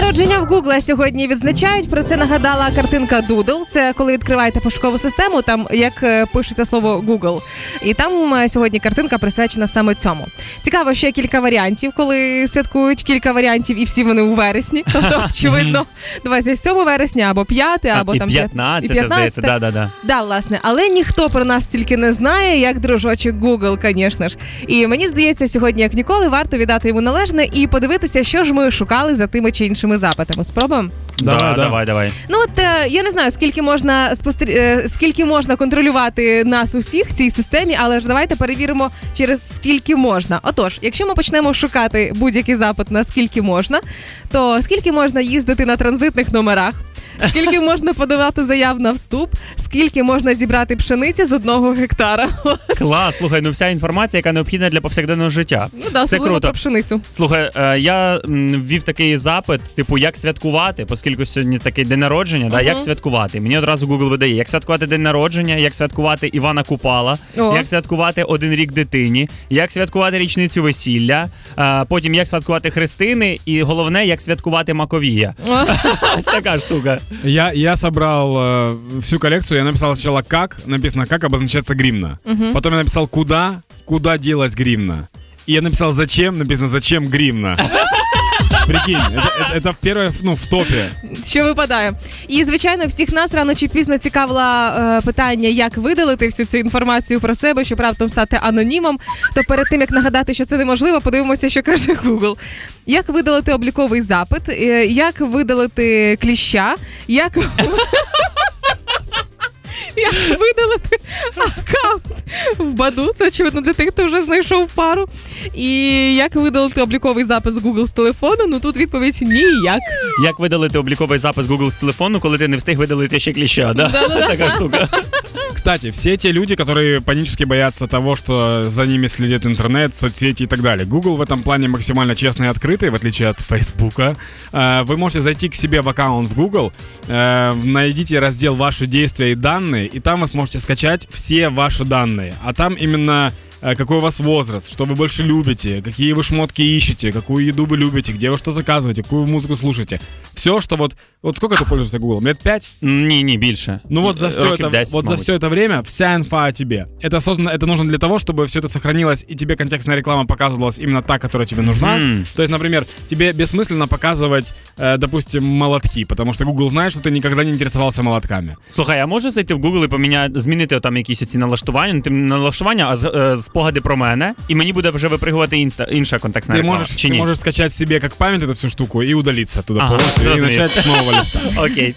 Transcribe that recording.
народження в Гугла сьогодні відзначають. Про це нагадала картинка Doodle. Це коли відкриваєте пошукову систему, там як е, пишеться слово Google. І там е, сьогодні картинка присвячена саме цьому. Цікаво, ще кілька варіантів, коли святкують кілька варіантів, і всі вони у вересні. Тобто, очевидно, 27 вересня або 5, або там 15, 15. здається, да, да, да. Да, власне, але ніхто про нас тільки не знає, як дружочок Google, звісно ж. І мені здається, сьогодні, як ніколи, варто віддати йому належне і подивитися, що ж ми шукали за тими чи іншими запитами. Спробуємо? Давай, Да, да. давай, давай. Ну от е, я не знаю, скільки можна спостер... е, скільки можна контролювати нас усіх в цій системі, але ж давайте перевіримо через скільки можна. Отож, якщо ми почнемо шукати будь-який запит на скільки можна, то скільки можна їздити на транзитних номерах. Скільки можна подавати заяв на вступ, скільки можна зібрати пшениці з одного гектара? Клас, слухай, ну вся інформація, яка необхідна для повсякденного життя. Ну да, Це особливо круто. про пшеницю. Слухай, е, я м, ввів такий запит, типу, як святкувати, оскільки сьогодні такий день народження, да, як святкувати. Мені одразу Google видає, як святкувати день народження, як святкувати Івана Купала, О. як святкувати один рік дитині, як святкувати річницю весілля, а, потім як святкувати хрестини, і головне, як святкувати Маковія. Ось така штука. Я, я собрал э, всю коллекцию, я написал сначала как, написано как обозначается гривна. Потом я написал куда, куда делать гривна. И я написал зачем, написано зачем гривна. Прикинь, это, это- это в первое, ну, в топе. що випадає. І звичайно, всіх нас рано чи пізно цікавило е, питання, як видалити всю цю інформацію про себе, щоб раптом стати анонімом. То перед тим як нагадати, що це неможливо, подивимося, що каже Google. Як видалити обліковий запит, е, як видалити кліща, як. Як видалити аккаунт в Баду, це очевидно для тих, хто вже знайшов пару. І як видалити обліковий запис Google з телефону? Ну тут відповідь ніяк. Як видалити обліковий запис Google з телефону, коли ти не встиг видалити ще кліща, да? така штука. Кстати, все те люди, которые панически боятся того, что за ними следит интернет, соцсети и так далее. Google в этом плане максимально честный и открытый, в отличие от Фейсбука. Э, Вы можете зайти к себе в аккаунт в Google, э, найдите раздел «Ваши действия и данные», и там вы сможете скачать все ваши данные. А там именно э, какой у вас возраст, что вы больше любите, какие вы шмотки ищете, какую еду вы любите, где вы что заказываете, какую музыку слушаете. Все, что вот... Вот сколько ты пользуешься Google? Лет пять? Ні, ні, більше. Ну вот за все Років это, 10, вот за мабуть. все это время вся инфа о тебе. Это создано, это нужно для того, чтобы все это сохранилось и тебе контекстная реклама показывалась именно та, которая тебе нужна. Мгм. То есть, например, тебе бессмысленно показывать, э, допустим, молотки, потому что Google знает, что ты никогда не интересовался молотками. Слухай, а може зайти в Google і поміняти, змінити там якісь оці налаштування, не тим налаштування, а з, е, спогади про мене, і мені буде вже випригувати інста, інша контекстна Ты реклама. можешь, Чи ты ні? можешь скачать себе как память эту всю штуку и удалиться оттуда Ага, полностью С нового листа. Окей.